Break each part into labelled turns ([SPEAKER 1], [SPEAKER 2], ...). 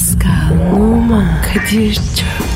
[SPEAKER 1] Pascal, Oman, Kadir çok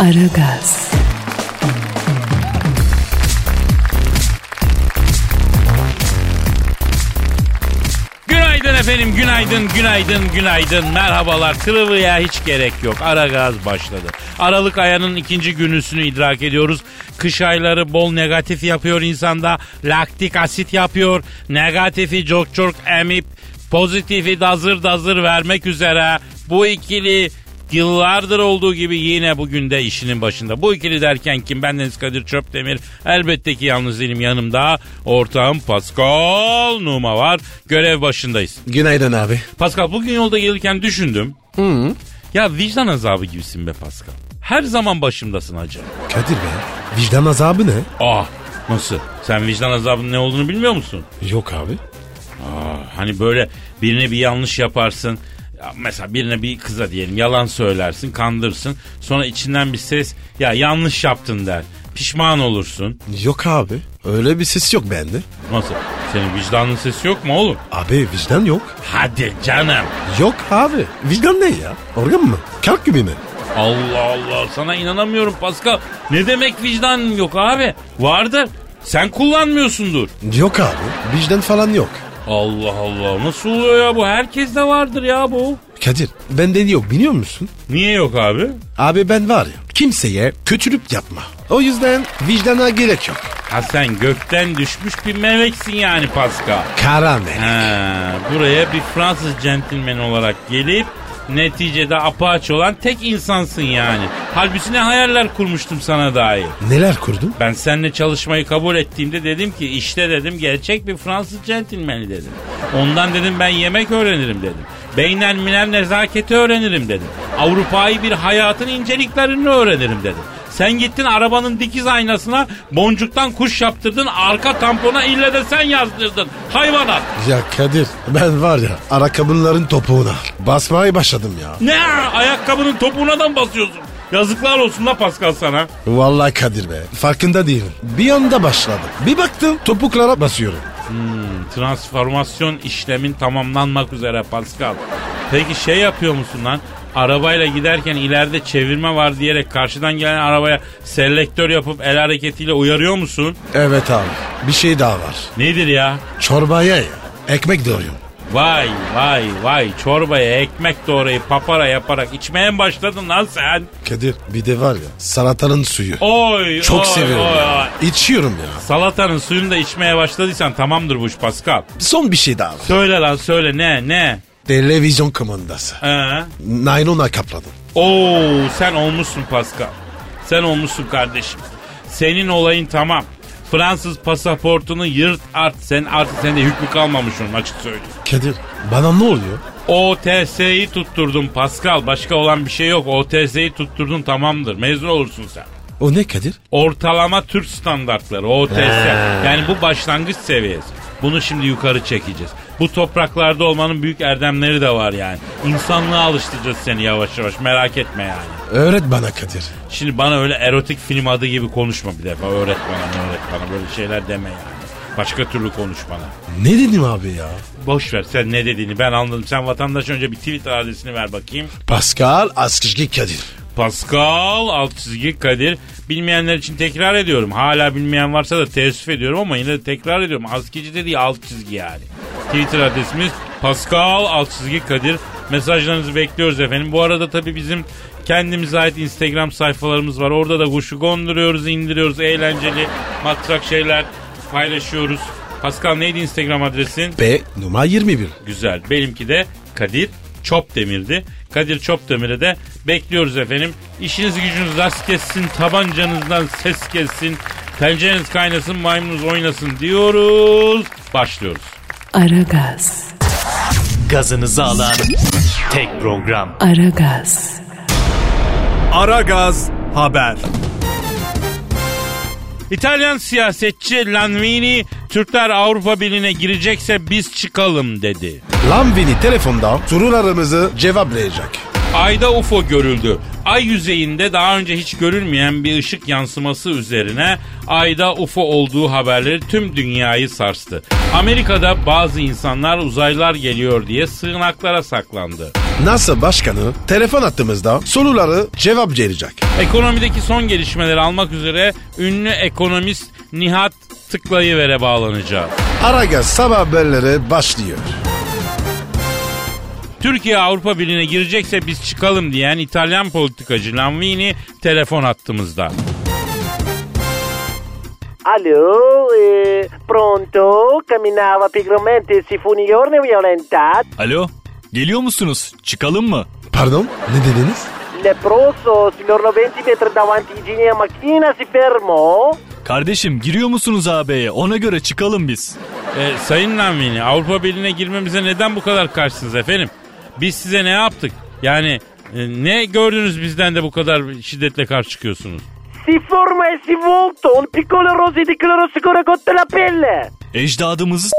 [SPEAKER 1] Aragaz,
[SPEAKER 2] Günaydın efendim, günaydın, günaydın, günaydın. Merhabalar, kırılıya hiç gerek yok. Ara gaz başladı. Aralık ayının ikinci günüsünü idrak ediyoruz. Kış ayları bol negatif yapıyor insanda. Laktik asit yapıyor. Negatifi çok çok emip pozitifi dazır dazır vermek üzere. Bu ikili Yıllardır olduğu gibi yine bugün de işinin başında. Bu ikili derken kim? Ben Deniz Kadir Çöptemir. Elbette ki yalnız değilim yanımda. Ortağım Pascal Numa var. Görev başındayız.
[SPEAKER 3] Günaydın abi.
[SPEAKER 2] Pascal bugün yolda gelirken düşündüm. Ya vicdan azabı gibisin be Pascal. Her zaman başımdasın hacı.
[SPEAKER 3] Kadir be. Vicdan azabı ne?
[SPEAKER 2] Ah nasıl? Sen vicdan azabının ne olduğunu bilmiyor musun?
[SPEAKER 3] Yok abi.
[SPEAKER 2] Ah, hani böyle birine bir yanlış yaparsın. Ya mesela birine bir kıza diyelim yalan söylersin, kandırırsın. Sonra içinden bir ses ya yanlış yaptın der. Pişman olursun.
[SPEAKER 3] Yok abi. Öyle bir ses yok bende.
[SPEAKER 2] Nasıl? Senin vicdanın sesi yok mu oğlum?
[SPEAKER 3] Abi vicdan yok.
[SPEAKER 2] Hadi canım.
[SPEAKER 3] Yok abi. Vicdan ne ya? Organ mı? Kalk gibi mi?
[SPEAKER 2] Allah Allah sana inanamıyorum Pascal. Ne demek vicdan yok abi? Vardır. Sen kullanmıyorsundur.
[SPEAKER 3] Yok abi. Vicdan falan yok.
[SPEAKER 2] Allah Allah nasıl oluyor ya bu? Herkeste vardır ya bu.
[SPEAKER 3] Kadir bende yok biliyor musun?
[SPEAKER 2] Niye yok abi?
[SPEAKER 3] Abi ben var ya kimseye kötülük yapma. O yüzden vicdana gerek yok.
[SPEAKER 2] Ha sen gökten düşmüş bir meleksin yani Pascal.
[SPEAKER 3] Kara melek.
[SPEAKER 2] Ha, buraya bir Fransız centilmen olarak gelip neticede apaç olan tek insansın yani. Halbuki ne hayaller kurmuştum sana dair.
[SPEAKER 3] Neler kurdun?
[SPEAKER 2] Ben seninle çalışmayı kabul ettiğimde dedim ki işte dedim gerçek bir Fransız centilmeni dedim. Ondan dedim ben yemek öğrenirim dedim. Beynel minel nezaketi öğrenirim dedim. Avrupa'yı bir hayatın inceliklerini öğrenirim dedim. Sen gittin arabanın dikiz aynasına boncuktan kuş yaptırdın arka tampona ille de sen yazdırdın. Hayvanat.
[SPEAKER 3] Ya Kadir ben var ya ayakkabıların topuğuna basmaya başladım ya.
[SPEAKER 2] Ne ayakkabının topuğuna basıyorsun? Yazıklar olsun la Pascal sana.
[SPEAKER 3] Vallahi Kadir be farkında değilim. Bir anda başladım. Bir baktım topuklara basıyorum.
[SPEAKER 2] Transformasyon işlemin tamamlanmak üzere Pascal. Peki şey yapıyor musun lan? Arabayla giderken ileride çevirme var diyerek karşıdan gelen arabaya selektör yapıp el hareketiyle uyarıyor musun?
[SPEAKER 3] Evet abi bir şey daha var.
[SPEAKER 2] Nedir ya?
[SPEAKER 3] Çorbaya ya ekmek doğruyorum.
[SPEAKER 2] Vay vay vay çorbaya ekmek doğrayıp papara yaparak içmeye mi başladın lan sen?
[SPEAKER 3] Kadir bir de var ya salatanın suyu.
[SPEAKER 2] Oy
[SPEAKER 3] Çok
[SPEAKER 2] oy,
[SPEAKER 3] seviyorum
[SPEAKER 2] oy,
[SPEAKER 3] ya.
[SPEAKER 2] oy.
[SPEAKER 3] İçiyorum ya.
[SPEAKER 2] Salatanın suyunu da içmeye başladıysan tamamdır bu iş Pascal.
[SPEAKER 3] Son bir şey daha var.
[SPEAKER 2] Söyle lan söyle ne ne?
[SPEAKER 3] Televizyon kumandası.
[SPEAKER 2] Ee?
[SPEAKER 3] Naylona kapladım.
[SPEAKER 2] Oo sen olmuşsun Pascal. Sen olmuşsun kardeşim. Senin olayın tamam. Fransız pasaportunu yırt art. Sen artık sende hükmü kalmamış onun açık söyleyeyim.
[SPEAKER 3] Kadir bana ne oluyor?
[SPEAKER 2] OTS'yi tutturdum Pascal. Başka olan bir şey yok. OTS'yi tutturdun tamamdır. Mezun olursun sen.
[SPEAKER 3] O ne Kadir?
[SPEAKER 2] Ortalama Türk standartları OTS. Yani bu başlangıç seviyesi. Bunu şimdi yukarı çekeceğiz. Bu topraklarda olmanın büyük erdemleri de var yani. İnsanlığa alıştıracağız seni yavaş yavaş merak etme yani.
[SPEAKER 3] Öğret bana Kadir.
[SPEAKER 2] Şimdi bana öyle erotik film adı gibi konuşma bir defa. Öğret bana, öğret bana. Böyle şeyler deme yani. Başka türlü konuş bana.
[SPEAKER 3] Ne dedim abi ya?
[SPEAKER 2] Boş ver sen ne dediğini ben anladım. Sen vatandaş önce bir Twitter adresini ver bakayım.
[SPEAKER 3] Pascal Askışki Kadir.
[SPEAKER 2] Pascal alt çizgi Kadir. Bilmeyenler için tekrar ediyorum. Hala bilmeyen varsa da teessüf ediyorum ama yine de tekrar ediyorum. Askici dediği alt çizgi yani. Twitter adresimiz Pascal alt çizgi Kadir. Mesajlarınızı bekliyoruz efendim. Bu arada tabii bizim kendimize ait Instagram sayfalarımız var. Orada da kuşu gonduruyoruz, indiriyoruz. Eğlenceli, matrak şeyler paylaşıyoruz. Pascal neydi Instagram adresin?
[SPEAKER 3] B numara 21.
[SPEAKER 2] Güzel. Benimki de Kadir Çopdemir'di. Kadir Çopdemir'e de bekliyoruz efendim. İşiniz gücünüz rast kessin, tabancanızdan ses kessin, tencereniz kaynasın, maymununuz oynasın diyoruz. Başlıyoruz.
[SPEAKER 1] Aragaz,
[SPEAKER 4] gazınızı alan tek program.
[SPEAKER 1] Aragaz,
[SPEAKER 5] Aragaz Haber.
[SPEAKER 2] İtalyan siyasetçi Lanvini Türkler Avrupa Birliği'ne girecekse biz çıkalım dedi.
[SPEAKER 3] Lambini telefonda sorularımızı cevaplayacak.
[SPEAKER 2] Ayda UFO görüldü. Ay yüzeyinde daha önce hiç görülmeyen bir ışık yansıması üzerine ayda UFO olduğu haberleri tüm dünyayı sarstı. Amerika'da bazı insanlar uzaylılar geliyor diye sığınaklara saklandı.
[SPEAKER 3] NASA Başkanı telefon attığımızda soruları cevaplayacak.
[SPEAKER 2] Ekonomideki son gelişmeleri almak üzere ünlü ekonomist Nihat Tıklayıver'e bağlanacağız.
[SPEAKER 3] Aragaz sabah haberleri başlıyor.
[SPEAKER 2] Türkiye Avrupa Birliği'ne girecekse biz çıkalım diyen İtalyan politikacı Lanvini telefon attığımızda.
[SPEAKER 6] Alo, eh, pronto? Camminava pigramente si fu un giorno violentato.
[SPEAKER 4] Alo, geliyor musunuz? Çıkalım mı?
[SPEAKER 3] Pardon ne dediniz?
[SPEAKER 6] Leproso, signor 20 metri davanti a macchina si fermò.
[SPEAKER 4] Kardeşim giriyor musunuz AB'ye? Ona göre çıkalım biz.
[SPEAKER 2] E, Sayın Lanvini Avrupa Birliği'ne girmemize neden bu kadar karşısınız efendim? Biz size ne yaptık? Yani e, ne gördünüz bizden de bu kadar şiddetle karşı çıkıyorsunuz?
[SPEAKER 6] Si forma e si volto, un piccolo rosy di cloroscuro contro la pelle.
[SPEAKER 4] Ecdadımızı s-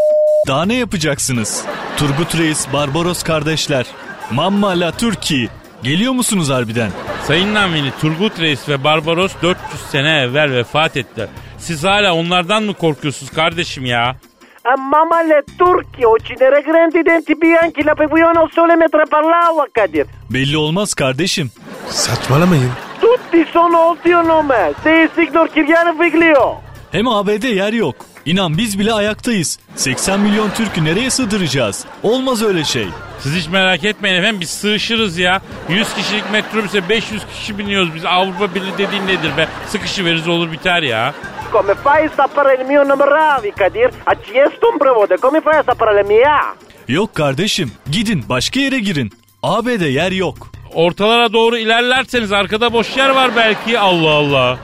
[SPEAKER 4] daha ne yapacaksınız? Turgut Reis, Barbaros kardeşler. Mamma la Türkiye. Geliyor musunuz harbiden?
[SPEAKER 2] Sayın Lanvini Turgut Reis ve Barbaros 400 sene evvel vefat ettiler. Siz hala onlardan mı korkuyorsunuz kardeşim ya?
[SPEAKER 6] A mamma le turchi, uccidere grandi denti bianchi, la pepuiono sole mentre parlava, Kadir.
[SPEAKER 4] Belli olmaz kardeşim.
[SPEAKER 3] Saçmalamayın.
[SPEAKER 6] Tutti sono olti o nome, sei signor Kiriano Figlio.
[SPEAKER 4] Hem AB'de yer yok. İnan biz bile ayaktayız. 80 milyon Türk'ü nereye sığdıracağız? Olmaz öyle şey.
[SPEAKER 2] Siz hiç merak etmeyin efendim biz sığışırız ya. 100 kişilik metrobüse 500 kişi biniyoruz biz. Avrupa Birliği dediğin nedir be? Sıkışı veririz olur biter ya.
[SPEAKER 6] Come fai a sapere il mio nome Ravi, Kadir? A chiesto un prevode, come fai a sapere la mia?
[SPEAKER 4] Yok kardeşim. Gidin başka yere girin. AB'de yer yok.
[SPEAKER 2] Ortalara doğru ilerlerseniz arkada boş yer var belki. Allah Allah.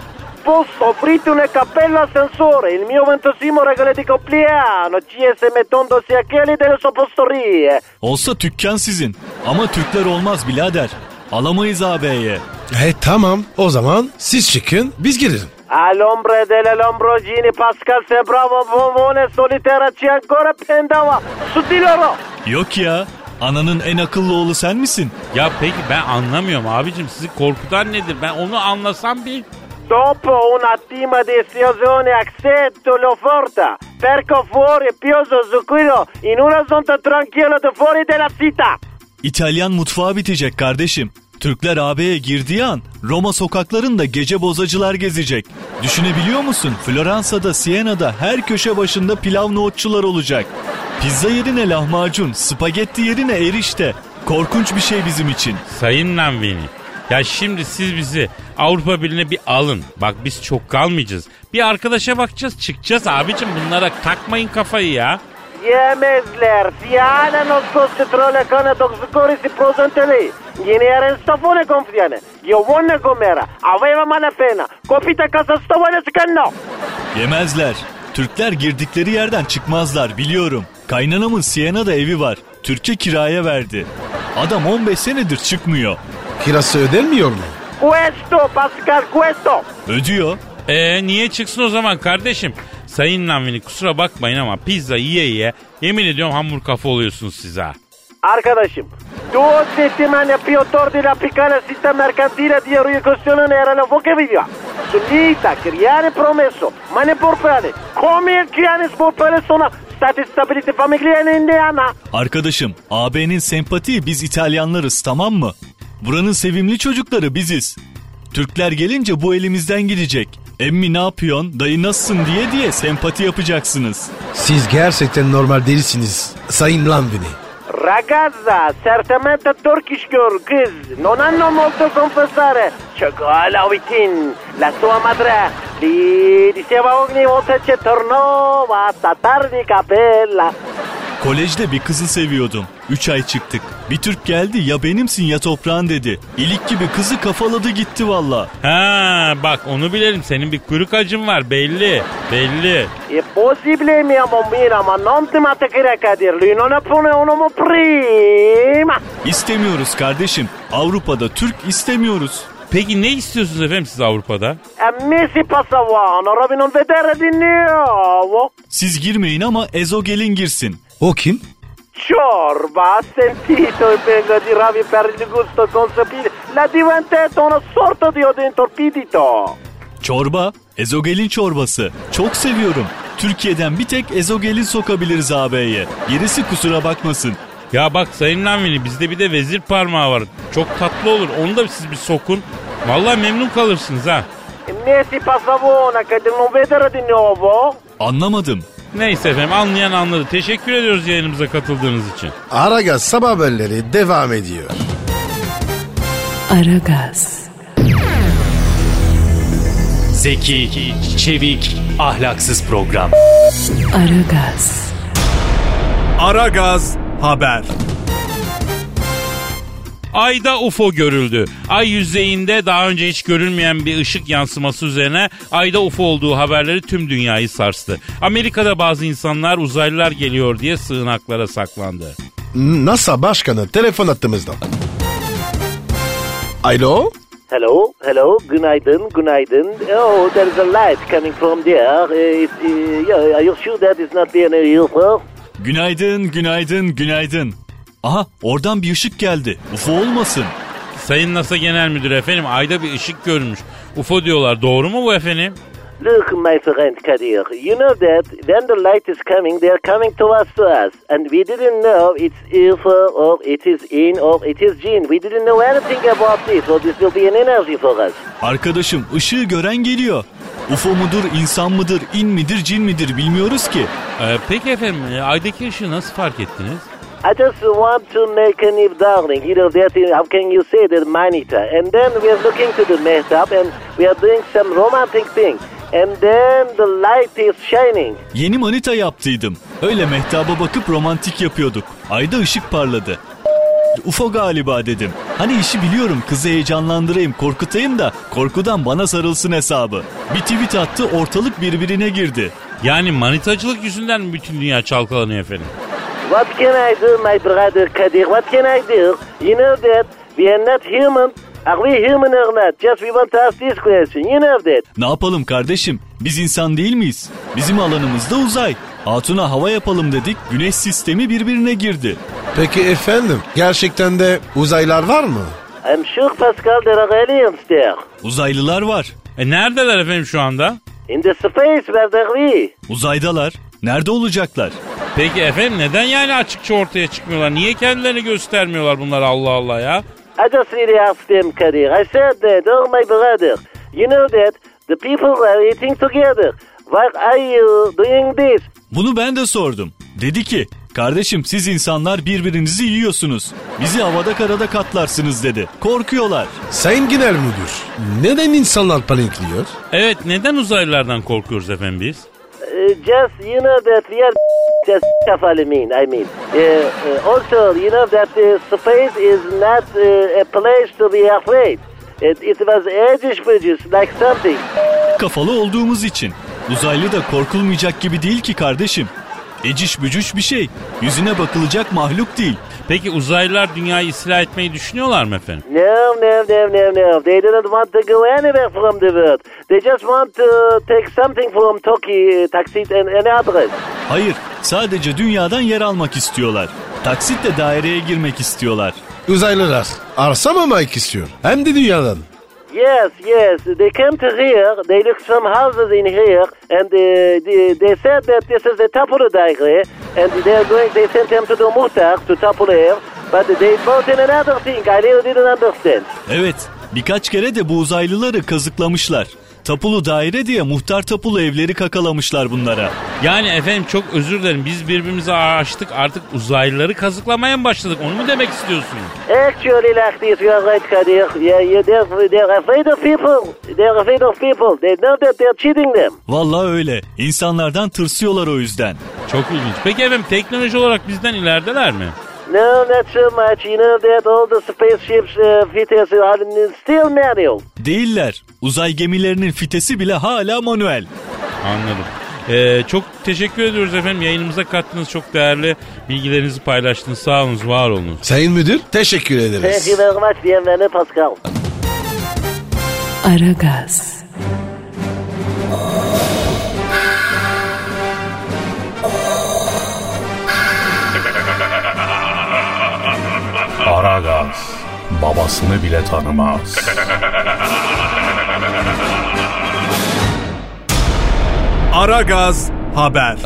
[SPEAKER 6] Posso offrirti una cappella ascensore, il mio ventosimo regalo di compleanno, CSM tondo sia quelli delle soppostorie.
[SPEAKER 4] Olsa tükkan sizin. Ama Türkler olmaz birader. Alamayız AB'ye.
[SPEAKER 3] E tamam o zaman siz çıkın biz girelim.
[SPEAKER 6] All'ombre delle Lamborghini Pascal se bravo bombone solitera ci ancora pendava su di loro.
[SPEAKER 4] Yok ya. Ananın en akıllı oğlu sen misin?
[SPEAKER 2] Ya peki ben anlamıyorum abicim. Sizi korkutan nedir? Ben onu anlasam bir.
[SPEAKER 6] Dopo una tima di esplosione accetto l'offerta. Perco fuori pioso zucchero in una zona tranquilla de fuori della città.
[SPEAKER 4] İtalyan mutfağı bitecek kardeşim. Türkler AB'ye girdiği an Roma sokaklarında gece bozacılar gezecek. Düşünebiliyor musun? Floransa'da, Siena'da her köşe başında pilav nohutçular olacak. Pizza yerine lahmacun, spagetti yerine erişte. Korkunç bir şey bizim için.
[SPEAKER 2] Sayın Lanvini. Ya şimdi siz bizi Avrupa Birliği'ne bir alın. Bak biz çok kalmayacağız. Bir arkadaşa bakacağız çıkacağız abicim bunlara takmayın kafayı ya.
[SPEAKER 6] Yemezler, fiana nascoste tra le canne d'oxicori si presente lì. Gliene era in stafone confiane. Io buona com'era, aveva male pena. Copita casa stavone scannò.
[SPEAKER 4] Yemezler. Türkler girdikleri yerden çıkmazlar biliyorum. Kaynanamın Siena'da evi var. Türkçe kiraya verdi. Adam 15 senedir çıkmıyor.
[SPEAKER 3] Kirası ödenmiyor mu?
[SPEAKER 6] Questo, Pascal, questo.
[SPEAKER 4] Ödüyor.
[SPEAKER 2] E niye çıksın o zaman kardeşim? Sayın Lanvini kusura bakmayın ama pizza yiye yiye yemin ediyorum hamur kafa oluyorsunuz siz ha.
[SPEAKER 6] Arkadaşım, due settimane più tordi la piccola città mercantile di ricostruzione era la voce video. Sull'Ita, creare promesso, ma ne portare, come creare sportare sono state stabilite famiglie in Indiana.
[SPEAKER 4] Arkadaşım AB'nin sempati biz İtalyanlarız tamam mı? Buranın sevimli çocukları biziz. Türkler gelince bu elimizden gidecek. Emmi ne yapıyorsun, dayı nasılsın diye diye sempati yapacaksınız.
[SPEAKER 3] Siz gerçekten normal değilsiniz Sayın Lambini.
[SPEAKER 6] Ragazza, certamente Turkish girl, kız, non hanno molto confessare. Chocola Witin, la sua madre, li diceva ogni volta che tornava a tardi capella.
[SPEAKER 4] Kolejde bir kızı seviyordum. Üç ay çıktık. Bir Türk geldi ya benimsin ya toprağın dedi. İlik gibi kızı kafaladı gitti valla.
[SPEAKER 2] Ha bak onu bilelim. Senin bir kuyruk acın var belli. Belli.
[SPEAKER 6] È possibile mia bambina, ma non ti matterai a dirlo, non ne pone uno prima.
[SPEAKER 4] İstemiyoruz kardeşim. Avrupa'da Türk istemiyoruz.
[SPEAKER 2] Peki ne istiyorsunuz efendim siz Avrupa'da?
[SPEAKER 6] A me si passavano, Robby non vedere di.
[SPEAKER 4] Siz girmeyin ama Ezogel'in girsin.
[SPEAKER 3] O kim?
[SPEAKER 6] Ciorba, ha sentito il vengo di Ravi per il gusto consapevole. L'ha diventato una sorta di odontorpidito.
[SPEAKER 4] Çorba, Ezogel'in çorbası. Çok seviyorum. Türkiye'den bir tek Ezogel'in sokabiliriz AB'ye. Gerisi kusura bakmasın.
[SPEAKER 2] Ya bak Sayın Lamvini bizde bir de vezir parmağı var. Çok tatlı olur. Onu da siz bir sokun. Vallahi memnun kalırsınız ha.
[SPEAKER 6] E me si passavona che non vedere di nuovo.
[SPEAKER 4] Anlamadım.
[SPEAKER 2] Neyse efendim anlayan anladı. Teşekkür ediyoruz yayınımıza katıldığınız için.
[SPEAKER 3] Aragaz sabah haberleri devam ediyor.
[SPEAKER 1] Aragaz,
[SPEAKER 4] Zeki, çevik, ahlaksız program.
[SPEAKER 1] Aragaz,
[SPEAKER 4] Aragaz haber.
[SPEAKER 2] Ayda UFO görüldü. Ay yüzeyinde daha önce hiç görülmeyen bir ışık yansıması üzerine ayda UFO olduğu haberleri tüm dünyayı sarstı. Amerika'da bazı insanlar uzaylılar geliyor diye sığınaklara saklandı.
[SPEAKER 3] NASA başkanı telefon attığımızda. Alo?
[SPEAKER 6] Hello, hello, günaydın, günaydın. Oh, there is a light coming from there. Uh, it, uh, yeah, are you sure that is not an UFO?
[SPEAKER 4] Günaydın, günaydın, günaydın. Aha oradan bir ışık geldi. UFO olmasın.
[SPEAKER 2] Sayın NASA Genel Müdürü efendim ayda bir ışık görmüş. UFO diyorlar doğru mu bu efendim?
[SPEAKER 6] Look, my friend Kadir, you know that when the light is coming, they are coming towards to us. And we didn't know it's UFO or it is in or it is jinn. We didn't know anything about this, so this will be an energy for us.
[SPEAKER 4] Arkadaşım ışığı gören geliyor. UFO mudur, insan mıdır, in midir, cin midir bilmiyoruz ki.
[SPEAKER 2] Ee, peki efendim e, aydaki ışığı nasıl fark ettiniz?
[SPEAKER 6] I just want to make an if darling, you know that, uh, how can you say that manita? And then we are looking to the mehtap and we are doing some romantic thing. And then the light is shining.
[SPEAKER 4] Yeni manita yaptıydım. Öyle mehtaba bakıp romantik yapıyorduk. Ayda ışık parladı. UFO galiba dedim. Hani işi biliyorum kızı heyecanlandırayım korkutayım da korkudan bana sarılsın hesabı. Bir tweet attı ortalık birbirine girdi.
[SPEAKER 2] Yani manitacılık yüzünden bütün dünya çalkalanıyor efendim?
[SPEAKER 6] What can I do, my brother Kadir? What can I do? You know that we are not human. Are we human or not? Just we want to ask this question. You know that.
[SPEAKER 4] Ne yapalım kardeşim? Biz insan değil miyiz? Bizim alanımızda uzay. Hatuna hava yapalım dedik güneş sistemi birbirine girdi.
[SPEAKER 3] Peki efendim gerçekten de uzaylar var mı?
[SPEAKER 6] I'm sure, Pascal, there are aliens there.
[SPEAKER 4] Uzaylılar var.
[SPEAKER 2] E neredeler efendim şu anda?
[SPEAKER 6] In the space where are we?
[SPEAKER 4] Uzaydalar. Nerede olacaklar?
[SPEAKER 2] Peki efendim neden yani açıkça ortaya çıkmıyorlar? Niye kendilerini göstermiyorlar bunlar Allah Allah ya?
[SPEAKER 6] I just really asked them, Kadir. I said that, oh, my brother, you know that the people are eating together. Why are you doing this?
[SPEAKER 4] Bunu ben de sordum. Dedi ki kardeşim siz insanlar birbirinizi yiyorsunuz. Bizi havada karada katlarsınız dedi. Korkuyorlar.
[SPEAKER 3] Sayın Genel Müdür neden insanlar panikliyor?
[SPEAKER 2] Evet neden uzaylılardan korkuyoruz efendim biz?
[SPEAKER 6] Uh, just, you know that we are just I mean, I mean. Uh, also, you know that uh, space is not a place to be afraid. It, it was ages bridges, like something.
[SPEAKER 4] Kafalı olduğumuz için. Uzaylı da korkulmayacak gibi değil ki kardeşim. Eciş bücüş bir şey. Yüzüne bakılacak mahluk değil.
[SPEAKER 2] Peki uzaylılar dünyayı istila etmeyi düşünüyorlar mı efendim?
[SPEAKER 6] No, no, no, no, no. They didn't want to go anywhere from the world. They just want to take something from Turkey, Taksit and, and others.
[SPEAKER 4] Hayır, sadece dünyadan yer almak istiyorlar. Taksitle daireye girmek istiyorlar.
[SPEAKER 3] Uzaylılar arsa mı almak istiyor? Hem de dünyadan.
[SPEAKER 6] Yes, yes. They came to here. They looked some houses in here, and uh, they, they said that this is the Tapulu Daire, and they are going. They sent them to the Muhtar to Tapulu here, but they bought in another thing. I really didn't understand.
[SPEAKER 4] Evet, birkaç kere de bu uzaylıları kazıklamışlar. Tapulu daire diye muhtar tapulu evleri kakalamışlar bunlara.
[SPEAKER 2] Yani efendim çok özür dilerim biz birbirimizi açtık artık uzaylıları kazıklamaya mı başladık onu mu demek istiyorsunuz?
[SPEAKER 6] Actually, like this, you are right, Kadir. Yeah, yeah, they're, they're afraid of people. They're afraid of people. They know that they're cheating them.
[SPEAKER 4] Vallahi öyle. İnsanlardan tırsıyorlar o yüzden.
[SPEAKER 2] Çok ilginç. Peki efendim teknoloji olarak bizden ilerideler mi?
[SPEAKER 6] No, not so much. You know that all the spaceships uh, fitters are still manual.
[SPEAKER 4] Değiller. Uzay gemilerinin fitesi bile hala manuel.
[SPEAKER 2] Anladım. Ee, çok teşekkür ediyoruz efendim. Yayınımıza kattığınız çok değerli bilgilerinizi paylaştınız. Sağ olunuz, var olunuz.
[SPEAKER 3] Sayın müdür teşekkür
[SPEAKER 6] Thank
[SPEAKER 3] ederiz.
[SPEAKER 6] you very much, bienvenue, Pascal.
[SPEAKER 1] Aragaz,
[SPEAKER 5] Aragaz babasını bile tanımaz.
[SPEAKER 4] Aragaz haber.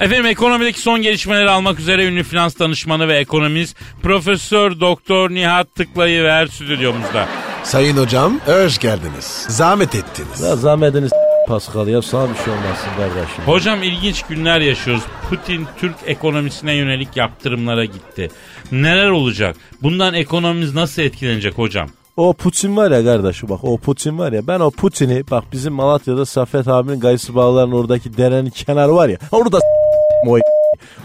[SPEAKER 2] Efendim ekonomideki son gelişmeleri almak üzere ünlü finans danışmanı ve ekonomist Profesör Doktor Nihat Tıklayıver stüdyomuzda.
[SPEAKER 3] Sayın hocam hoş geldiniz. Zahmet ettiniz.
[SPEAKER 7] Ya zahmetiniz Pascal ya sana bir şey olmasın kardeşim.
[SPEAKER 2] Hocam ilginç günler yaşıyoruz. Putin Türk ekonomisine yönelik yaptırımlara gitti. Neler olacak? Bundan ekonomimiz nasıl etkilenecek hocam?
[SPEAKER 7] O Putin var ya kardeşim bak o Putin var ya ben o Putin'i bak bizim Malatya'da Safet abinin Gaysı Bağlar'ın oradaki derenin kenarı var ya orada o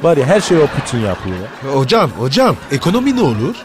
[SPEAKER 7] var ya her şey o Putin yapıyor ya.
[SPEAKER 3] Hocam hocam ekonomi ne olur?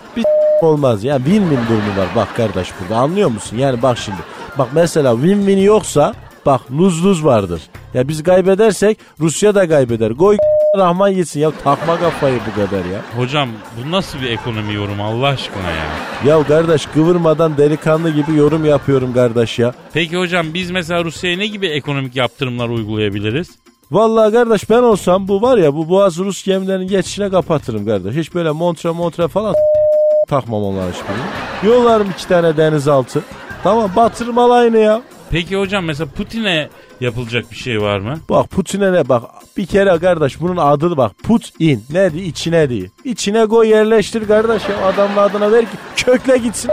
[SPEAKER 7] Olmaz ya win-win durumu var bak kardeş burada anlıyor musun? Yani bak şimdi bak mesela win-win yoksa bak lose-lose vardır. Ya biz kaybedersek Rusya da kaybeder. Goy Rahman yesin ya takma kafayı bu kadar ya.
[SPEAKER 2] Hocam bu nasıl bir ekonomi yorumu Allah aşkına ya?
[SPEAKER 7] Ya kardeş kıvırmadan delikanlı gibi yorum yapıyorum kardeş ya.
[SPEAKER 2] Peki hocam biz mesela Rusya'ya ne gibi ekonomik yaptırımlar uygulayabiliriz?
[SPEAKER 7] Vallahi kardeş ben olsam bu var ya bu Boğaz Rus gemilerinin geçişine kapatırım kardeş. Hiç böyle montre montre falan takmam onlar hiçbirini. Yollarım iki tane denizaltı. Tamam batırım alayını ya.
[SPEAKER 2] Peki hocam mesela Putin'e yapılacak bir şey var mı?
[SPEAKER 7] Bak Putin'e ne bak bir kere kardeş bunun adı bak put in ne diye içine diye. İçine koy yerleştir kardeş ya adamın adına ver ki kökle gitsin.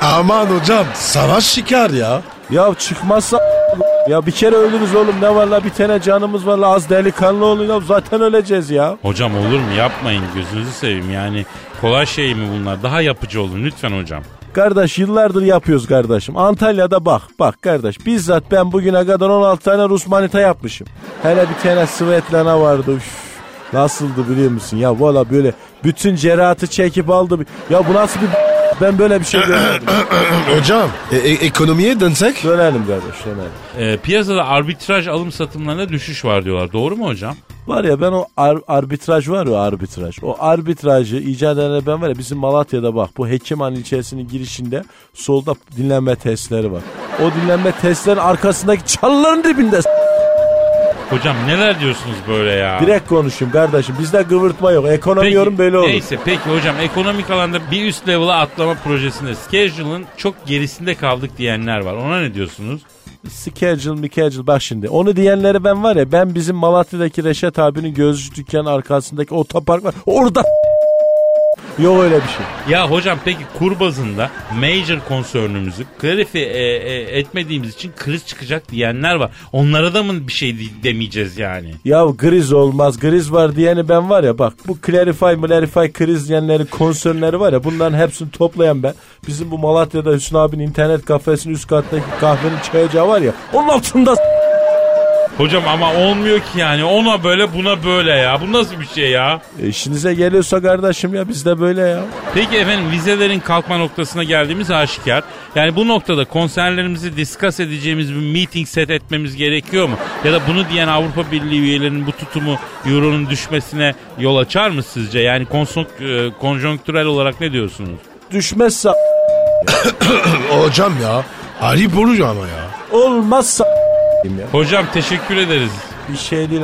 [SPEAKER 3] Aman hocam savaş çıkar ya.
[SPEAKER 7] Ya çıkmazsa ya bir kere ölürüz oğlum ne var la bir tane canımız var la az delikanlı olun ya zaten öleceğiz ya.
[SPEAKER 2] Hocam olur mu yapmayın gözünüzü seveyim yani kolay şey mi bunlar daha yapıcı olun lütfen hocam.
[SPEAKER 7] Kardeş yıllardır yapıyoruz kardeşim. Antalya'da bak bak kardeş bizzat ben bugüne kadar 16 tane Rus manita yapmışım. Hele bir tane Svetlana vardı. Üf, nasıldı biliyor musun? Ya valla böyle bütün cerahatı çekip aldı. Ya bu nasıl bir ben böyle bir şey görmedim.
[SPEAKER 3] hocam e- e- ekonomiye dönsek?
[SPEAKER 7] dönelim kardeş dönelim.
[SPEAKER 2] Ee, piyasada arbitraj alım satımlarında düşüş var diyorlar doğru mu hocam?
[SPEAKER 7] Var ya ben o ar- arbitraj var ya arbitraj. O arbitrajı icat eden ben var ya bizim Malatya'da bak bu Hekimhan ilçesinin girişinde solda dinlenme testleri var. O dinlenme testlerin arkasındaki çalıların dibinde
[SPEAKER 2] Hocam neler diyorsunuz böyle ya?
[SPEAKER 7] Direkt konuşayım kardeşim. Bizde kıvırtma yok. Ekonomi
[SPEAKER 2] Peki,
[SPEAKER 7] yorum böyle olur.
[SPEAKER 2] Neyse peki hocam ekonomik alanda bir üst level'a atlama projesinde schedule'ın çok gerisinde kaldık diyenler var. Ona ne diyorsunuz?
[SPEAKER 7] Schedule, schedule bak şimdi. Onu diyenleri ben var ya ben bizim Malatya'daki Reşat abinin gözcü dükkanı arkasındaki otopark var. Orada Yok öyle bir şey.
[SPEAKER 2] Ya hocam peki kur bazında major konsörnümüzü klarifiye e, e, etmediğimiz için kriz çıkacak diyenler var. Onlara da mı bir şey de- demeyeceğiz yani?
[SPEAKER 7] Ya griz olmaz. Griz var diyeni ben var ya bak bu Clarify, Clarify kriz diyenlerin konsörleri var ya bunların hepsini toplayan ben. Bizim bu Malatya'da Hüsnü abinin internet kafesinin üst kattaki kahvenin çayacağı var ya onun altında
[SPEAKER 2] Hocam ama olmuyor ki yani ona böyle buna böyle ya. Bu nasıl bir şey ya?
[SPEAKER 7] E, işinize geliyorsa kardeşim ya bizde böyle ya.
[SPEAKER 2] Peki efendim vizelerin kalkma noktasına geldiğimiz aşikar. Yani bu noktada konserlerimizi discuss edeceğimiz bir meeting set etmemiz gerekiyor mu? Ya da bunu diyen Avrupa Birliği üyelerinin bu tutumu euronun düşmesine yol açar mı sizce? Yani konson- e, konjonktürel olarak ne diyorsunuz?
[SPEAKER 7] Düşmezse
[SPEAKER 3] hocam ya. Ayıp oluyor ama ya.
[SPEAKER 7] olmazsa ya.
[SPEAKER 2] Hocam teşekkür ederiz.
[SPEAKER 7] Bir şey değil.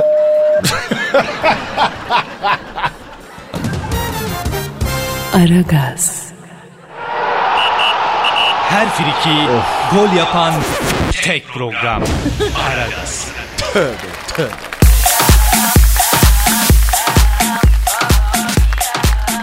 [SPEAKER 1] Aragaz,
[SPEAKER 4] Her friki gol yapan tek program. Aragaz.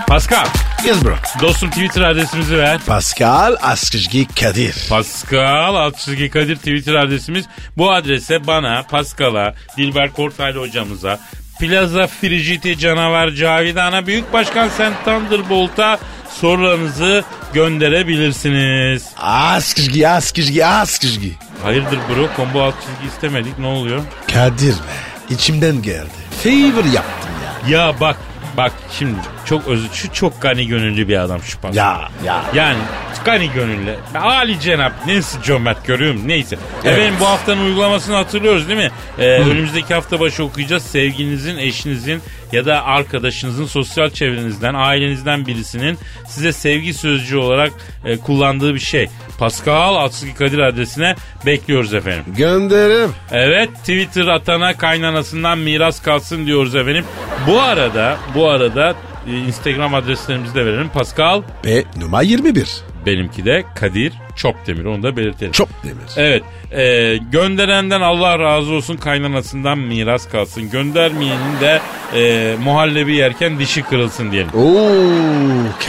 [SPEAKER 2] Pascal
[SPEAKER 3] Yes bro.
[SPEAKER 2] Dostum Twitter adresimizi ver.
[SPEAKER 3] Pascal Askışgi Kadir.
[SPEAKER 2] Pascal Altçizgi Kadir Twitter adresimiz. Bu adrese bana, Pascal'a, Dilber Kortaylı hocamıza, Plaza Frigiti Canavar Cavidan'a, Büyük Başkan Sen Thunderbolt'a sorularınızı gönderebilirsiniz.
[SPEAKER 3] Askışgi Askışgi Askışgi.
[SPEAKER 2] Hayırdır bro combo alt çizgi istemedik ne oluyor?
[SPEAKER 3] Kadir be. İçimden geldi. Favor yaptım ya.
[SPEAKER 2] Ya bak bak şimdi çok özür şu çok gani gönüllü bir adam şu Pascal.
[SPEAKER 3] Ya ya.
[SPEAKER 2] Yani gani gönüllü. Ali Cenap neyse cömert görüyorum neyse. Efendim bu haftanın uygulamasını hatırlıyoruz değil mi? Ee, önümüzdeki hafta başı okuyacağız. Sevginizin, eşinizin ya da arkadaşınızın sosyal çevrenizden, ailenizden birisinin size sevgi sözcüğü olarak e, kullandığı bir şey. Pascal Atsızki Kadir adresine bekliyoruz efendim.
[SPEAKER 3] Gönderim.
[SPEAKER 2] Evet Twitter atana kaynanasından miras kalsın diyoruz efendim. Bu arada bu arada Instagram adreslerimizi de verelim. Pascal
[SPEAKER 3] Ve numara 21.
[SPEAKER 2] benimki de Kadir Çopdemir onu da belirtelim.
[SPEAKER 3] Çok demir.
[SPEAKER 2] Evet e, gönderenden Allah razı olsun kaynanasından miras kalsın. Göndermeyenin de e, muhallebi yerken dişi kırılsın diyelim.
[SPEAKER 3] Oo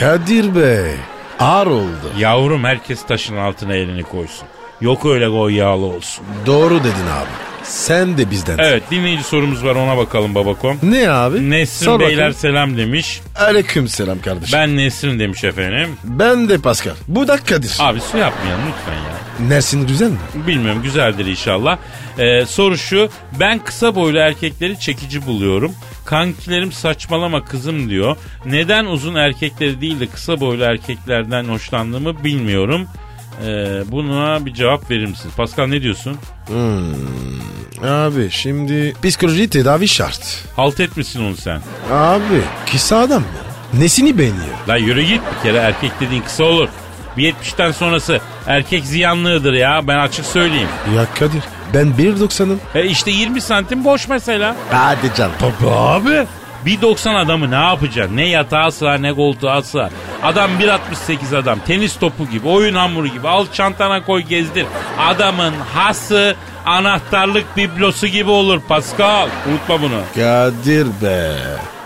[SPEAKER 3] Kadir Bey. Ağır oldu.
[SPEAKER 2] Yavrum herkes taşın altına elini koysun. Yok öyle koy yağlı olsun.
[SPEAKER 3] Doğru dedin abi. Sen de bizden.
[SPEAKER 2] Evet dinleyici sorumuz var ona bakalım babakom.
[SPEAKER 3] Ne abi?
[SPEAKER 2] Nesrin
[SPEAKER 3] Sor
[SPEAKER 2] Beyler
[SPEAKER 3] bakayım.
[SPEAKER 2] selam demiş.
[SPEAKER 3] Aleyküm selam kardeşim. Ben...
[SPEAKER 2] Ben Nesrin demiş efendim.
[SPEAKER 3] de Pascal. Bu da Kadir.
[SPEAKER 2] Abi su yapmayalım lütfen ya.
[SPEAKER 3] Nersin güzel mi?
[SPEAKER 2] Bilmiyorum güzeldir inşallah. Ee, soru şu. Ben kısa boylu erkekleri çekici buluyorum. Kankilerim saçmalama kızım diyor. Neden uzun erkekleri değil de kısa boylu erkeklerden hoşlandığımı bilmiyorum. Ee, buna bir cevap verir misin? Pascal ne diyorsun?
[SPEAKER 3] Abi şimdi psikoloji tedavi şart.
[SPEAKER 2] Halt etmişsin onu sen.
[SPEAKER 3] Abi kısa adam ya. Nesini beğeniyor?
[SPEAKER 2] La yürü git bir kere erkek dediğin kısa olur. Bir 70'ten sonrası erkek ziyanlığıdır ya ben açık söyleyeyim.
[SPEAKER 3] Ya Kadir ben 1.90'ım.
[SPEAKER 2] E işte 20 santim boş mesela.
[SPEAKER 3] Hadi canım.
[SPEAKER 2] Abi. Bir 90 adamı ne yapacaksın? Ne yatağa sığar ne koltuğa sığar. Adam 1.68 adam. Tenis topu gibi, oyun hamuru gibi. Al çantana koy gezdir. Adamın hası anahtarlık biblosu gibi olur Pascal. Unutma bunu.
[SPEAKER 3] Kadir be.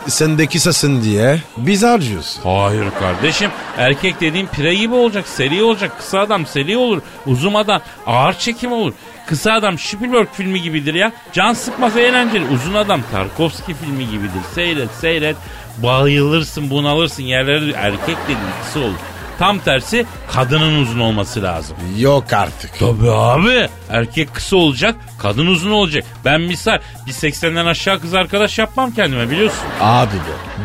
[SPEAKER 3] Sen de kısasın diye biz harcıyorsun.
[SPEAKER 2] Hayır kardeşim. Erkek dediğin pire gibi olacak. Seri olacak. Kısa adam seri olur. Uzun adam ağır çekim olur. Kısa adam Spielberg filmi gibidir ya. Can sıkmaz eğlenceli. Uzun adam Tarkovski filmi gibidir. Seyret seyret. Bayılırsın bunalırsın. Yerleri erkek dediğin kısa olur. Tam tersi kadının uzun olması lazım.
[SPEAKER 3] Yok artık.
[SPEAKER 2] Tabii abi. Erkek kısa olacak, kadın uzun olacak. Ben misal bir 80'den aşağı kız arkadaş yapmam kendime biliyorsun.
[SPEAKER 3] Abi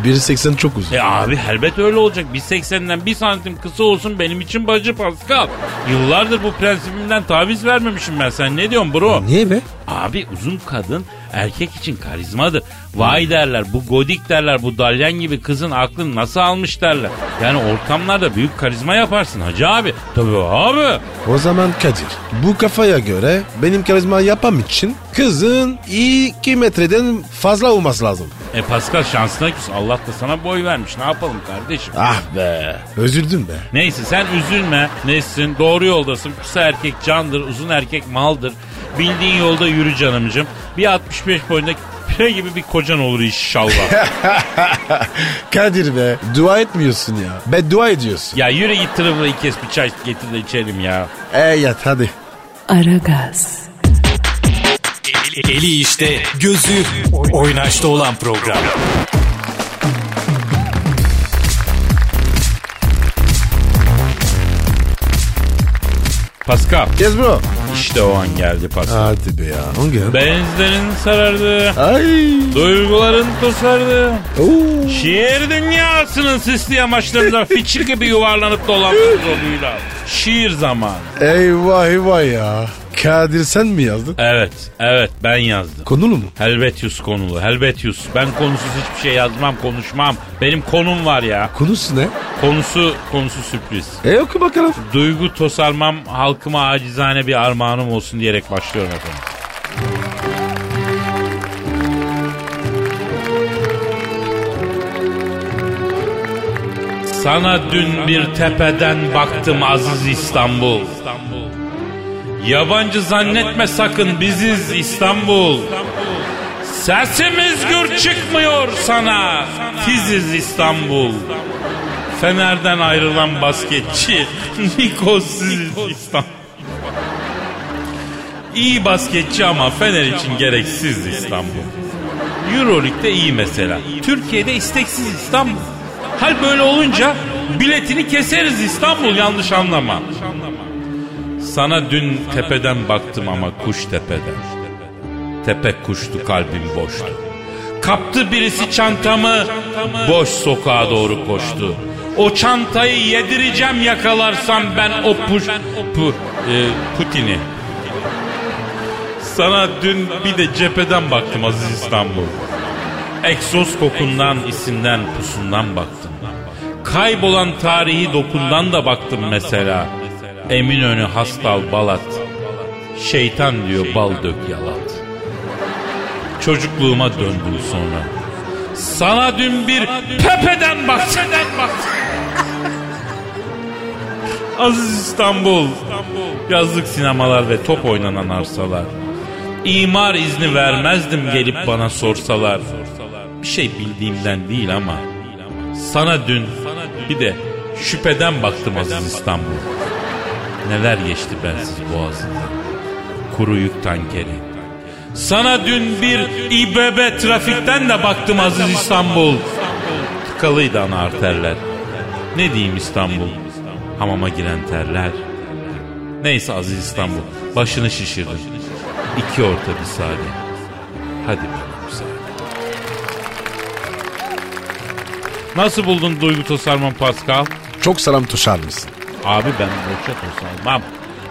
[SPEAKER 3] be. 1.80 çok uzun.
[SPEAKER 2] E abi elbet öyle olacak. 1.80'den 1 santim kısa olsun benim için bacı Pascal. Yıllardır bu prensibimden taviz vermemişim ben. Sen ne diyorsun bro?
[SPEAKER 3] Niye be?
[SPEAKER 2] Abi uzun kadın erkek için karizmadır. Vay derler bu godik derler bu dalyan gibi kızın aklını nasıl almış derler. Yani ortamlarda büyük karizma yaparsın hacı abi. Tabii abi.
[SPEAKER 3] O zaman Kadir bu kafaya göre benim karizma yapam için kızın 2 metreden fazla olması lazım.
[SPEAKER 2] E Pascal şansına küs. Allah da sana boy vermiş. Ne yapalım kardeşim?
[SPEAKER 3] Ah be. Üzüldüm be.
[SPEAKER 2] Neyse sen üzülme. Nesin? Doğru yoldasın. Kısa erkek candır. Uzun erkek maldır. Bildiğin yolda yürü canımcım. Bir 65 boyunda pire gibi bir kocan olur inşallah.
[SPEAKER 3] Kadir be dua etmiyorsun ya. Ben dua ediyorsun.
[SPEAKER 2] ya yürü git tırıvırı kes bir çay getir de içelim ya.
[SPEAKER 3] E yat hadi.
[SPEAKER 1] Aragaz,
[SPEAKER 4] Eli işte, gözü oynaşta olan program.
[SPEAKER 2] Pascal
[SPEAKER 3] Yes bro.
[SPEAKER 2] İşte o an geldi Pascal.
[SPEAKER 3] Hadi be ya. Hangi?
[SPEAKER 2] Benizlerin sarardı.
[SPEAKER 3] Ay.
[SPEAKER 2] Duyguların tosardı.
[SPEAKER 3] Oo.
[SPEAKER 2] Şiir dünyasının sisli yamaçlarında fiçil gibi yuvarlanıp dolanmış zorluğuyla. Şiir zamanı.
[SPEAKER 3] Eyvah eyvah ya. Kadir sen mi yazdın?
[SPEAKER 2] Evet, evet ben yazdım.
[SPEAKER 3] Konulu mu?
[SPEAKER 2] Helvetius konulu, Helvetius. Ben konusuz hiçbir şey yazmam, konuşmam. Benim konum var ya.
[SPEAKER 3] Konusu ne?
[SPEAKER 2] Konusu, konusu sürpriz.
[SPEAKER 3] E oku bakalım.
[SPEAKER 2] Duygu tosarmam halkıma acizane bir armağanım olsun diyerek başlıyorum efendim. Sana dün bir tepeden baktım aziz İstanbul. Yabancı zannetme sakın biziz İstanbul. Sesimiz gür çıkmıyor sana. Tiziz İstanbul. Fener'den ayrılan basketçi Nikos İstanbul. İyi basketçi ama Fener için gereksiz İstanbul. Euroleague'de iyi mesela. Türkiye'de isteksiz İstanbul. Hal böyle olunca biletini keseriz İstanbul yanlış anlama. Sana dün tepeden baktım ama kuş tepeden. Tepe kuştu kalbim boştu. Kaptı birisi çantamı boş sokağa doğru koştu. O çantayı yedireceğim yakalarsam ben o puş pu, e, Putin'i. Sana dün bir de cepheden baktım Aziz İstanbul. Egzoz kokundan, isimden, pusundan baktım. Kaybolan tarihi dokundan da baktım mesela. Eminönü Hastal Balat. Şeytan diyor bal dök yalat. Çocukluğuma döndüm sonra. Sana dün bir Pepe'den baktım. Aziz İstanbul. Yazlık sinemalar ve top oynanan arsalar. İmar izni vermezdim gelip bana sorsalar. Bir şey bildiğimden değil ama sana dün bir de şüpheden baktım Aziz İstanbul. Neler geçti bensiz boğazından. Kuru yük tankeri. Sana dün bir İBB trafikten de baktım Aziz İstanbul. Tıkalıydı ana arterler. Ne diyeyim İstanbul? Hamama giren terler. Neyse Aziz İstanbul. Başını şişirdin. İki orta bir sade. Hadi bana müsaade. Nasıl buldun duygu tosarmam Pascal?
[SPEAKER 3] Çok selam tuşar mısın?
[SPEAKER 2] Abi ben boşa tosarmam.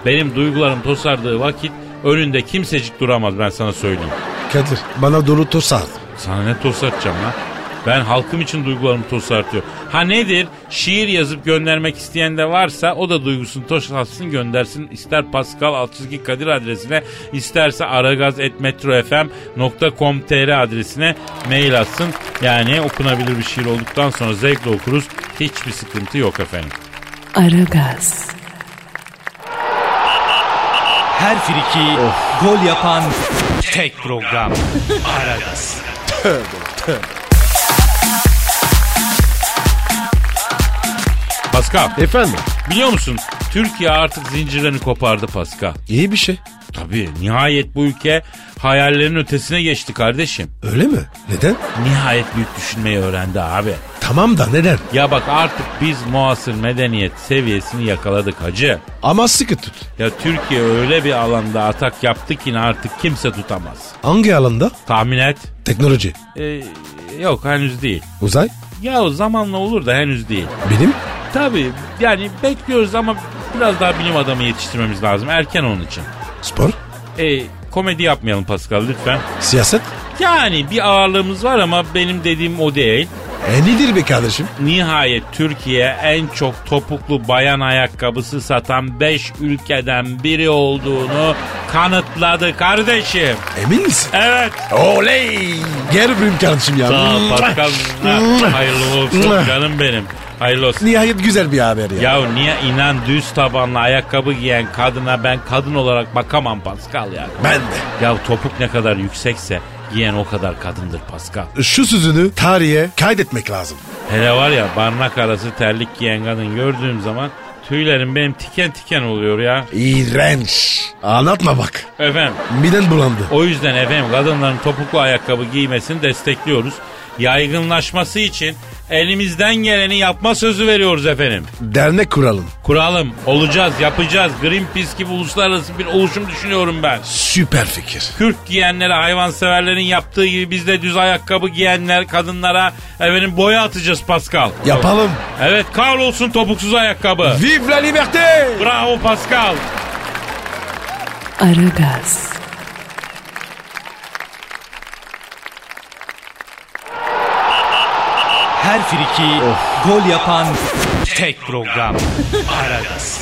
[SPEAKER 2] Benim duygularım tosardığı vakit önünde kimsecik duramaz ben sana söyleyeyim.
[SPEAKER 3] Kadir bana doğru tosar.
[SPEAKER 2] Sana ne tosartacağım lan? Ben halkım için duygularımı tosartıyorum. Ha nedir? Şiir yazıp göndermek isteyen de varsa o da duygusunu tosarsın göndersin. İster Pascal Altçizgi Kadir adresine isterse aragaz.metrofm.com.tr adresine mail atsın. Yani okunabilir bir şiir olduktan sonra zevkle okuruz. Hiçbir sıkıntı yok efendim.
[SPEAKER 1] Aragaz,
[SPEAKER 4] Her friki gol yapan tek program. Aragaz.
[SPEAKER 2] Pascal
[SPEAKER 3] Efendim?
[SPEAKER 2] biliyor musun? Türkiye artık zincirlerini kopardı Pascal.
[SPEAKER 3] İyi bir şey.
[SPEAKER 2] Tabii nihayet bu ülke hayallerin ötesine geçti kardeşim.
[SPEAKER 3] Öyle mi? Neden?
[SPEAKER 2] Nihayet büyük düşünmeyi öğrendi abi.
[SPEAKER 3] Tamam da neden?
[SPEAKER 2] Ya bak artık biz muasır medeniyet seviyesini yakaladık hacı.
[SPEAKER 3] Ama sıkı tut.
[SPEAKER 2] Ya Türkiye öyle bir alanda atak yaptı ki artık kimse tutamaz.
[SPEAKER 3] Hangi alanda?
[SPEAKER 2] Tahmin et.
[SPEAKER 3] Teknoloji.
[SPEAKER 2] Ee, yok henüz değil.
[SPEAKER 3] Uzay?
[SPEAKER 2] Ya zamanla olur da henüz değil.
[SPEAKER 3] Bilim?
[SPEAKER 2] Tabii yani bekliyoruz ama biraz daha bilim adamı yetiştirmemiz lazım. Erken onun için.
[SPEAKER 3] Spor?
[SPEAKER 2] E, komedi yapmayalım Pascal lütfen.
[SPEAKER 3] Siyaset?
[SPEAKER 2] Yani bir ağırlığımız var ama benim dediğim o değil.
[SPEAKER 3] E nedir be kardeşim?
[SPEAKER 2] Nihayet Türkiye en çok topuklu bayan ayakkabısı satan 5 ülkeden biri olduğunu kanıtladı kardeşim.
[SPEAKER 3] Emin misin?
[SPEAKER 2] Evet.
[SPEAKER 3] Oley! Gel öpeyim kardeşim ya.
[SPEAKER 2] Sağ ol Pascal. Hayırlı olsun canım benim. Hayırlı olsun.
[SPEAKER 3] Nihayet güzel bir haber ya.
[SPEAKER 2] Ya niye inan düz tabanlı ayakkabı giyen kadına ben kadın olarak bakamam Pascal ya.
[SPEAKER 3] Ben de.
[SPEAKER 2] Ya topuk ne kadar yüksekse giyen o kadar kadındır Pascal.
[SPEAKER 3] Şu sözünü tarihe kaydetmek lazım.
[SPEAKER 2] Hele var ya barnak arası terlik giyen kadın gördüğüm zaman tüylerim benim tiken tiken oluyor ya.
[SPEAKER 3] İğrenç. Anlatma bak.
[SPEAKER 2] Efendim
[SPEAKER 3] Miden bulandı.
[SPEAKER 2] o yüzden efendim kadınların topuklu ayakkabı giymesini destekliyoruz. Yaygınlaşması için elimizden geleni yapma sözü veriyoruz efendim.
[SPEAKER 3] Dernek kuralım.
[SPEAKER 2] Kuralım, olacağız, yapacağız. Greenpeace gibi uluslararası bir oluşum düşünüyorum ben.
[SPEAKER 3] Süper fikir.
[SPEAKER 2] Kürk giyenlere, hayvanseverlerin yaptığı gibi biz de düz ayakkabı giyenler, kadınlara efendim boya atacağız Pascal.
[SPEAKER 3] Yapalım.
[SPEAKER 2] Evet kahrolsun topuksuz ayakkabı.
[SPEAKER 3] Vive la liberté!
[SPEAKER 2] Bravo Pascal.
[SPEAKER 1] Aragaz,
[SPEAKER 4] Her friki gol yapan tek program. Aragaz.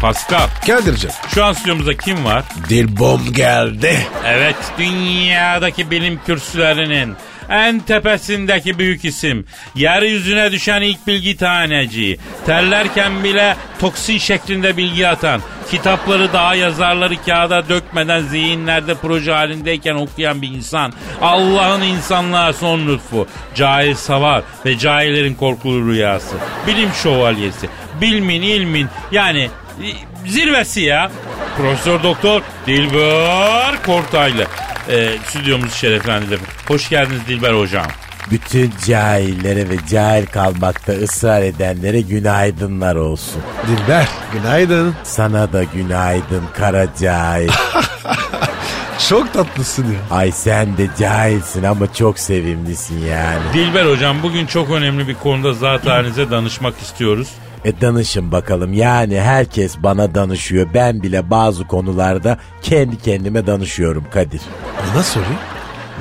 [SPEAKER 2] Pascal
[SPEAKER 3] Kadir'cim.
[SPEAKER 2] şu an stüdyomuzda kim var?
[SPEAKER 3] Dilbom geldi.
[SPEAKER 2] Evet dünyadaki bilim kürsülerinin en tepesindeki büyük isim. Yeryüzüne düşen ilk bilgi taneci. Terlerken bile toksin şeklinde bilgi atan. Kitapları daha yazarları kağıda dökmeden zihinlerde proje halindeyken okuyan bir insan. Allah'ın insanlığa son lütfu. Cahil savar ve cahillerin korkulu rüyası. Bilim şövalyesi. Bilmin, ilmin yani e, zirvesi ya. Profesör Doktor Dilber Kortaylı. E, stüdyomuzu şereflendirdi. Hoş geldiniz Dilber Hocam.
[SPEAKER 8] Bütün cahillere ve cahil kalmakta ısrar edenlere günaydınlar olsun.
[SPEAKER 3] Dilber günaydın.
[SPEAKER 8] Sana da günaydın kara cahil.
[SPEAKER 3] Çok tatlısın ya.
[SPEAKER 8] Ay sen de cahilsin ama çok sevimlisin yani.
[SPEAKER 2] Dilber Hocam bugün çok önemli bir konuda zat halinize danışmak istiyoruz.
[SPEAKER 8] E danışın bakalım yani herkes bana danışıyor. Ben bile bazı konularda kendi kendime danışıyorum Kadir.
[SPEAKER 3] O nasıl oluyor?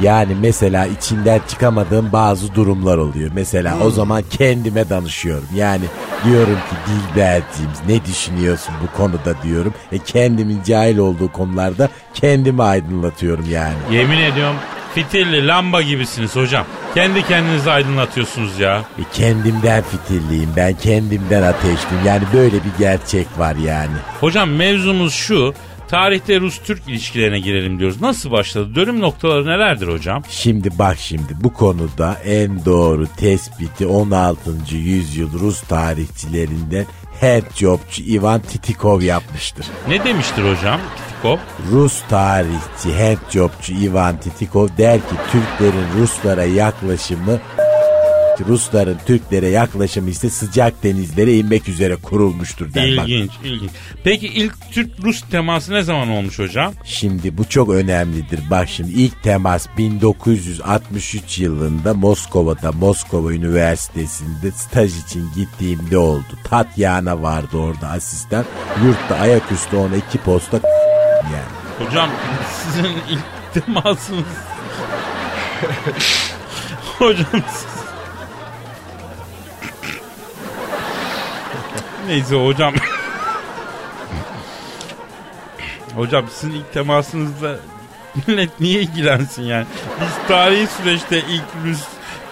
[SPEAKER 8] Yani mesela içinden çıkamadığım bazı durumlar oluyor. Mesela o zaman kendime danışıyorum. Yani diyorum ki Dilberciğim ne düşünüyorsun bu konuda diyorum. E kendimin cahil olduğu konularda kendimi aydınlatıyorum yani.
[SPEAKER 2] Yemin ediyorum fitilli lamba gibisiniz hocam. Kendi kendinizi aydınlatıyorsunuz ya.
[SPEAKER 8] E kendimden fitirliyim ben kendimden ateşliyim. Yani böyle bir gerçek var yani.
[SPEAKER 2] Hocam mevzumuz şu. Tarihte Rus-Türk ilişkilerine girelim diyoruz. Nasıl başladı? Dönüm noktaları nelerdir hocam?
[SPEAKER 8] Şimdi bak şimdi bu konuda en doğru tespiti 16. yüzyıl Rus tarihçilerinden handjobçu Ivan Titikov yapmıştır.
[SPEAKER 2] Ne demiştir hocam Titikov?
[SPEAKER 8] Rus tarihçi handjobçu Ivan Titikov der ki Türklerin Ruslara yaklaşımı Rusların Türklere yaklaşımı ise sıcak denizlere inmek üzere kurulmuştur der. Bak,
[SPEAKER 2] İlginç, ilginç. Peki ilk Türk-Rus teması ne zaman olmuş hocam?
[SPEAKER 8] Şimdi bu çok önemlidir. Bak şimdi ilk temas 1963 yılında Moskova'da Moskova Üniversitesi'nde staj için gittiğimde oldu. Tatyana vardı orada asistan. Yurtta ayaküstü ona iki posta yani.
[SPEAKER 2] Hocam sizin ilk temasınız... hocam siz... Neyse hocam. hocam sizin ilk temasınızda millet niye ilgilensin yani? Biz tarihi süreçte ilk Rus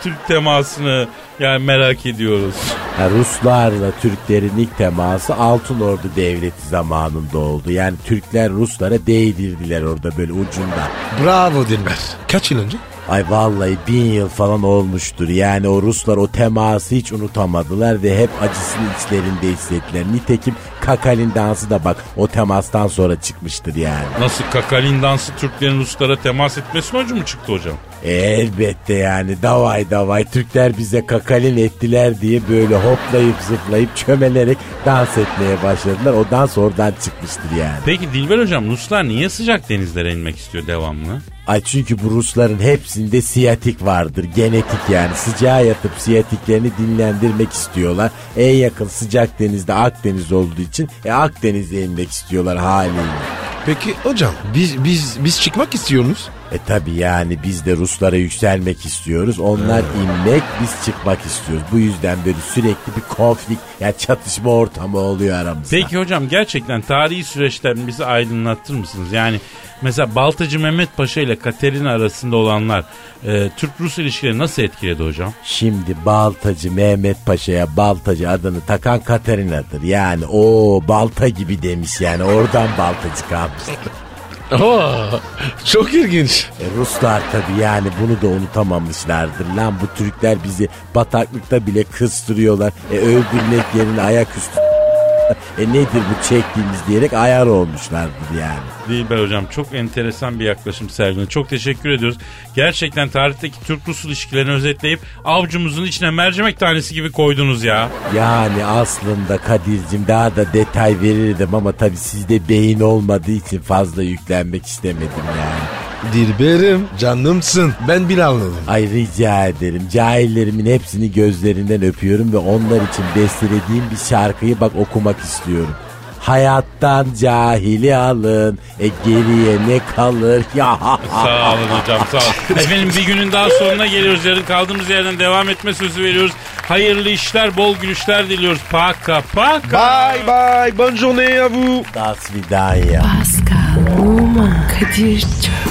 [SPEAKER 2] Türk temasını yani merak ediyoruz.
[SPEAKER 8] Ha, Ruslarla Türklerin ilk teması Altın Ordu Devleti zamanında oldu. Yani Türkler Ruslara değdirdiler orada böyle ucundan.
[SPEAKER 3] Bravo Dilber. Kaç yıl önce?
[SPEAKER 8] Ay vallahi bin yıl falan olmuştur. Yani o Ruslar o teması hiç unutamadılar ve hep acısını içlerinde hissettiler. Nitekim Kakalin dansı da bak o temastan sonra çıkmıştır yani.
[SPEAKER 2] Nasıl kakalin dansı Türklerin Ruslara temas etmesi sonucu mu çıktı hocam?
[SPEAKER 8] E, elbette yani davay davay Türkler bize kakalin ettiler diye böyle hoplayıp zıplayıp çömelerek dans etmeye başladılar. O dans oradan çıkmıştır yani.
[SPEAKER 2] Peki Dilber hocam Ruslar niye sıcak denizlere inmek istiyor devamlı?
[SPEAKER 8] Ay çünkü bu Rusların hepsinde siyatik vardır. Genetik yani. Sıcağa yatıp siyatiklerini dinlendirmek istiyorlar. En yakın sıcak denizde Akdeniz olduğu için e, Akdeniz'e inmek istiyorlar haliyle.
[SPEAKER 3] Peki hocam biz biz biz çıkmak istiyoruz.
[SPEAKER 8] E tabi yani biz de Ruslara yükselmek istiyoruz. Onlar inmek biz çıkmak istiyoruz. Bu yüzden böyle sürekli bir konflik yani çatışma ortamı oluyor aramızda.
[SPEAKER 2] Peki hocam gerçekten tarihi süreçten bizi aydınlatır mısınız? Yani mesela Baltacı Mehmet Paşa ile Katerina arasında olanlar e, Türk-Rus ilişkileri nasıl etkiledi hocam?
[SPEAKER 8] Şimdi Baltacı Mehmet Paşa'ya Baltacı adını takan Katerina'dır. Yani o balta gibi demiş yani oradan Baltacı kalmış.
[SPEAKER 3] Oo, çok ilginç.
[SPEAKER 8] E, Ruslar tabii yani bunu da unutamamışlardır. Lan bu Türkler bizi bataklıkta bile kıstırıyorlar. E öldürmek yerine ayaküstü e nedir bu çektiğimiz diyerek ayar olmuşlardır yani.
[SPEAKER 2] Dilber hocam çok enteresan bir yaklaşım sergiledin. Çok teşekkür ediyoruz. Gerçekten tarihteki Türk-Rus ilişkilerini özetleyip avcumuzun içine mercimek tanesi gibi koydunuz ya.
[SPEAKER 8] Yani aslında Kadir'cim daha da detay verirdim ama tabii sizde beyin olmadığı için fazla yüklenmek istemedim yani.
[SPEAKER 3] Dilberim canımsın. Ben bile anladım.
[SPEAKER 8] Ay rica ederim. Cahillerimin hepsini gözlerinden öpüyorum ve onlar için bestelediğim bir şarkıyı bak okumak istiyorum. Hayattan cahili alın. E geriye ne kalır? Ya
[SPEAKER 2] Sağ olun hocam sağ olun. Efendim bir günün daha sonuna geliyoruz. Yarın kaldığımız yerden devam etme sözü veriyoruz. Hayırlı işler, bol gülüşler diliyoruz. Paka paka.
[SPEAKER 3] Bye bye. Bonne journée à vous.
[SPEAKER 8] Das vidanya.
[SPEAKER 1] Pascal, Oman, Kadir çok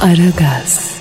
[SPEAKER 1] Aragaz.